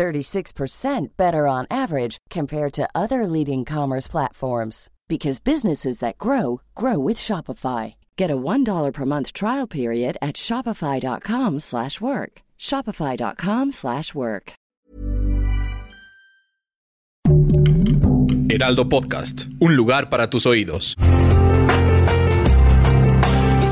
36% better on average compared to other leading commerce platforms because businesses that grow grow with Shopify. Get a $1 per month trial period at shopify.com/work. shopify.com/work. Heraldo Podcast, un lugar para tus oídos.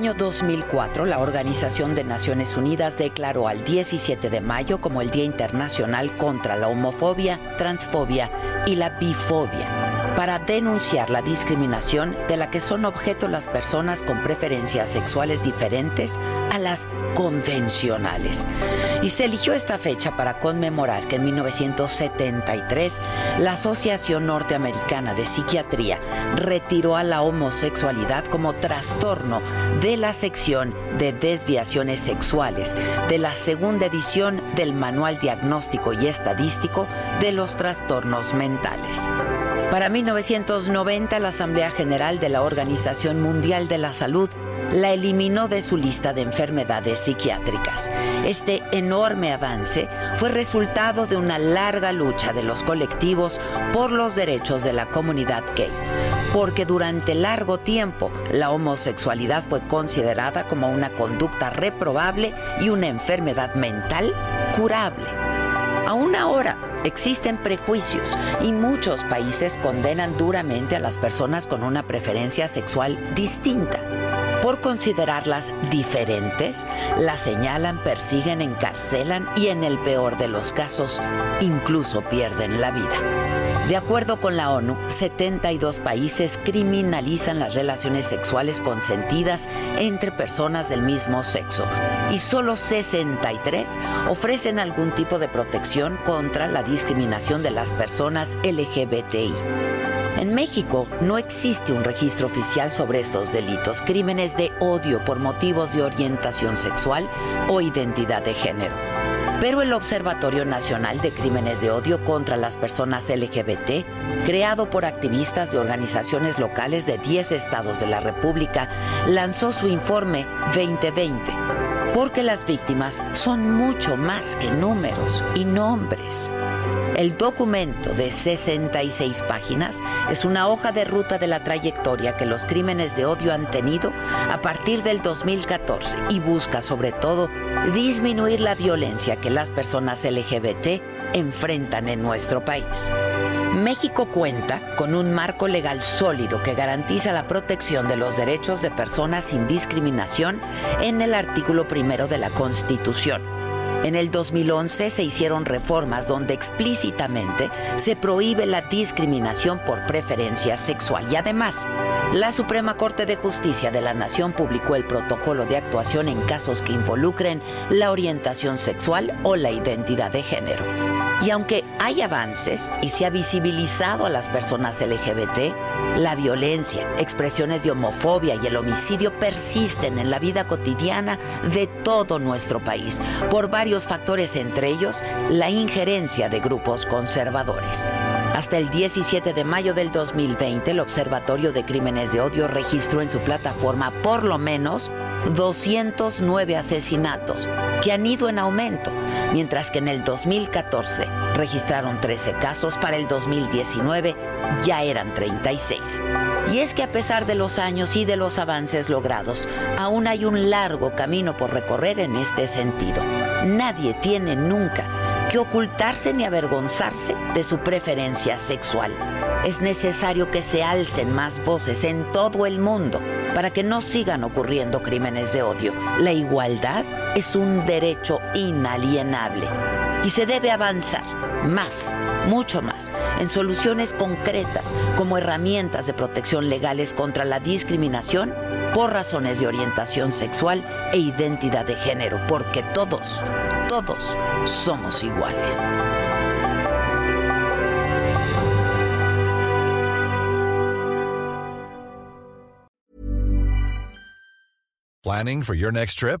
Año 2004, la Organización de Naciones Unidas declaró al 17 de mayo como el Día Internacional contra la Homofobia, Transfobia y la Bifobia para denunciar la discriminación de la que son objeto las personas con preferencias sexuales diferentes a las convencionales. Y se eligió esta fecha para conmemorar que en 1973 la Asociación Norteamericana de Psiquiatría retiró a la homosexualidad como trastorno de la sección de desviaciones sexuales de la segunda edición del Manual Diagnóstico y Estadístico de los Trastornos Mentales. Para 1990, la Asamblea General de la Organización Mundial de la Salud la eliminó de su lista de enfermedades psiquiátricas. Este enorme avance fue resultado de una larga lucha de los colectivos por los derechos de la comunidad gay, porque durante largo tiempo la homosexualidad fue considerada como una conducta reprobable y una enfermedad mental curable. Aún ahora, Existen prejuicios y muchos países condenan duramente a las personas con una preferencia sexual distinta. Por considerarlas diferentes, las señalan, persiguen, encarcelan y en el peor de los casos, incluso pierden la vida. De acuerdo con la ONU, 72 países criminalizan las relaciones sexuales consentidas entre personas del mismo sexo y solo 63 ofrecen algún tipo de protección contra la discriminación de las personas LGBTI. En México no existe un registro oficial sobre estos delitos, crímenes de odio por motivos de orientación sexual o identidad de género. Pero el Observatorio Nacional de Crímenes de Odio contra las Personas LGBT, creado por activistas de organizaciones locales de 10 estados de la República, lanzó su informe 2020, porque las víctimas son mucho más que números y nombres. El documento de 66 páginas es una hoja de ruta de la trayectoria que los crímenes de odio han tenido a partir del 2014 y busca sobre todo disminuir la violencia que las personas LGBT enfrentan en nuestro país. México cuenta con un marco legal sólido que garantiza la protección de los derechos de personas sin discriminación en el artículo primero de la Constitución en el 2011 se hicieron reformas donde explícitamente se prohíbe la discriminación por preferencia sexual y además la Suprema Corte de Justicia de la Nación publicó el protocolo de actuación en casos que involucren la orientación sexual o la identidad de género. Y aunque hay avances y se ha visibilizado a las personas LGBT, la violencia, expresiones de homofobia y el homicidio persisten en la vida cotidiana de todo nuestro país por varios factores, entre ellos la injerencia de grupos conservadores. Hasta el 17 de mayo del 2020, el Observatorio de Crímenes de Odio registró en su plataforma por lo menos 209 asesinatos, que han ido en aumento, mientras que en el 2014 registraron 13 casos, para el 2019 ya eran 36. Y es que a pesar de los años y de los avances logrados, aún hay un largo camino por recorrer en este sentido. Nadie tiene nunca que ocultarse ni avergonzarse de su preferencia sexual. Es necesario que se alcen más voces en todo el mundo para que no sigan ocurriendo crímenes de odio. La igualdad es un derecho inalienable y se debe avanzar más, mucho más, en soluciones concretas como herramientas de protección legales contra la discriminación por razones de orientación sexual e identidad de género, porque todos, todos somos iguales. Planning for your next trip?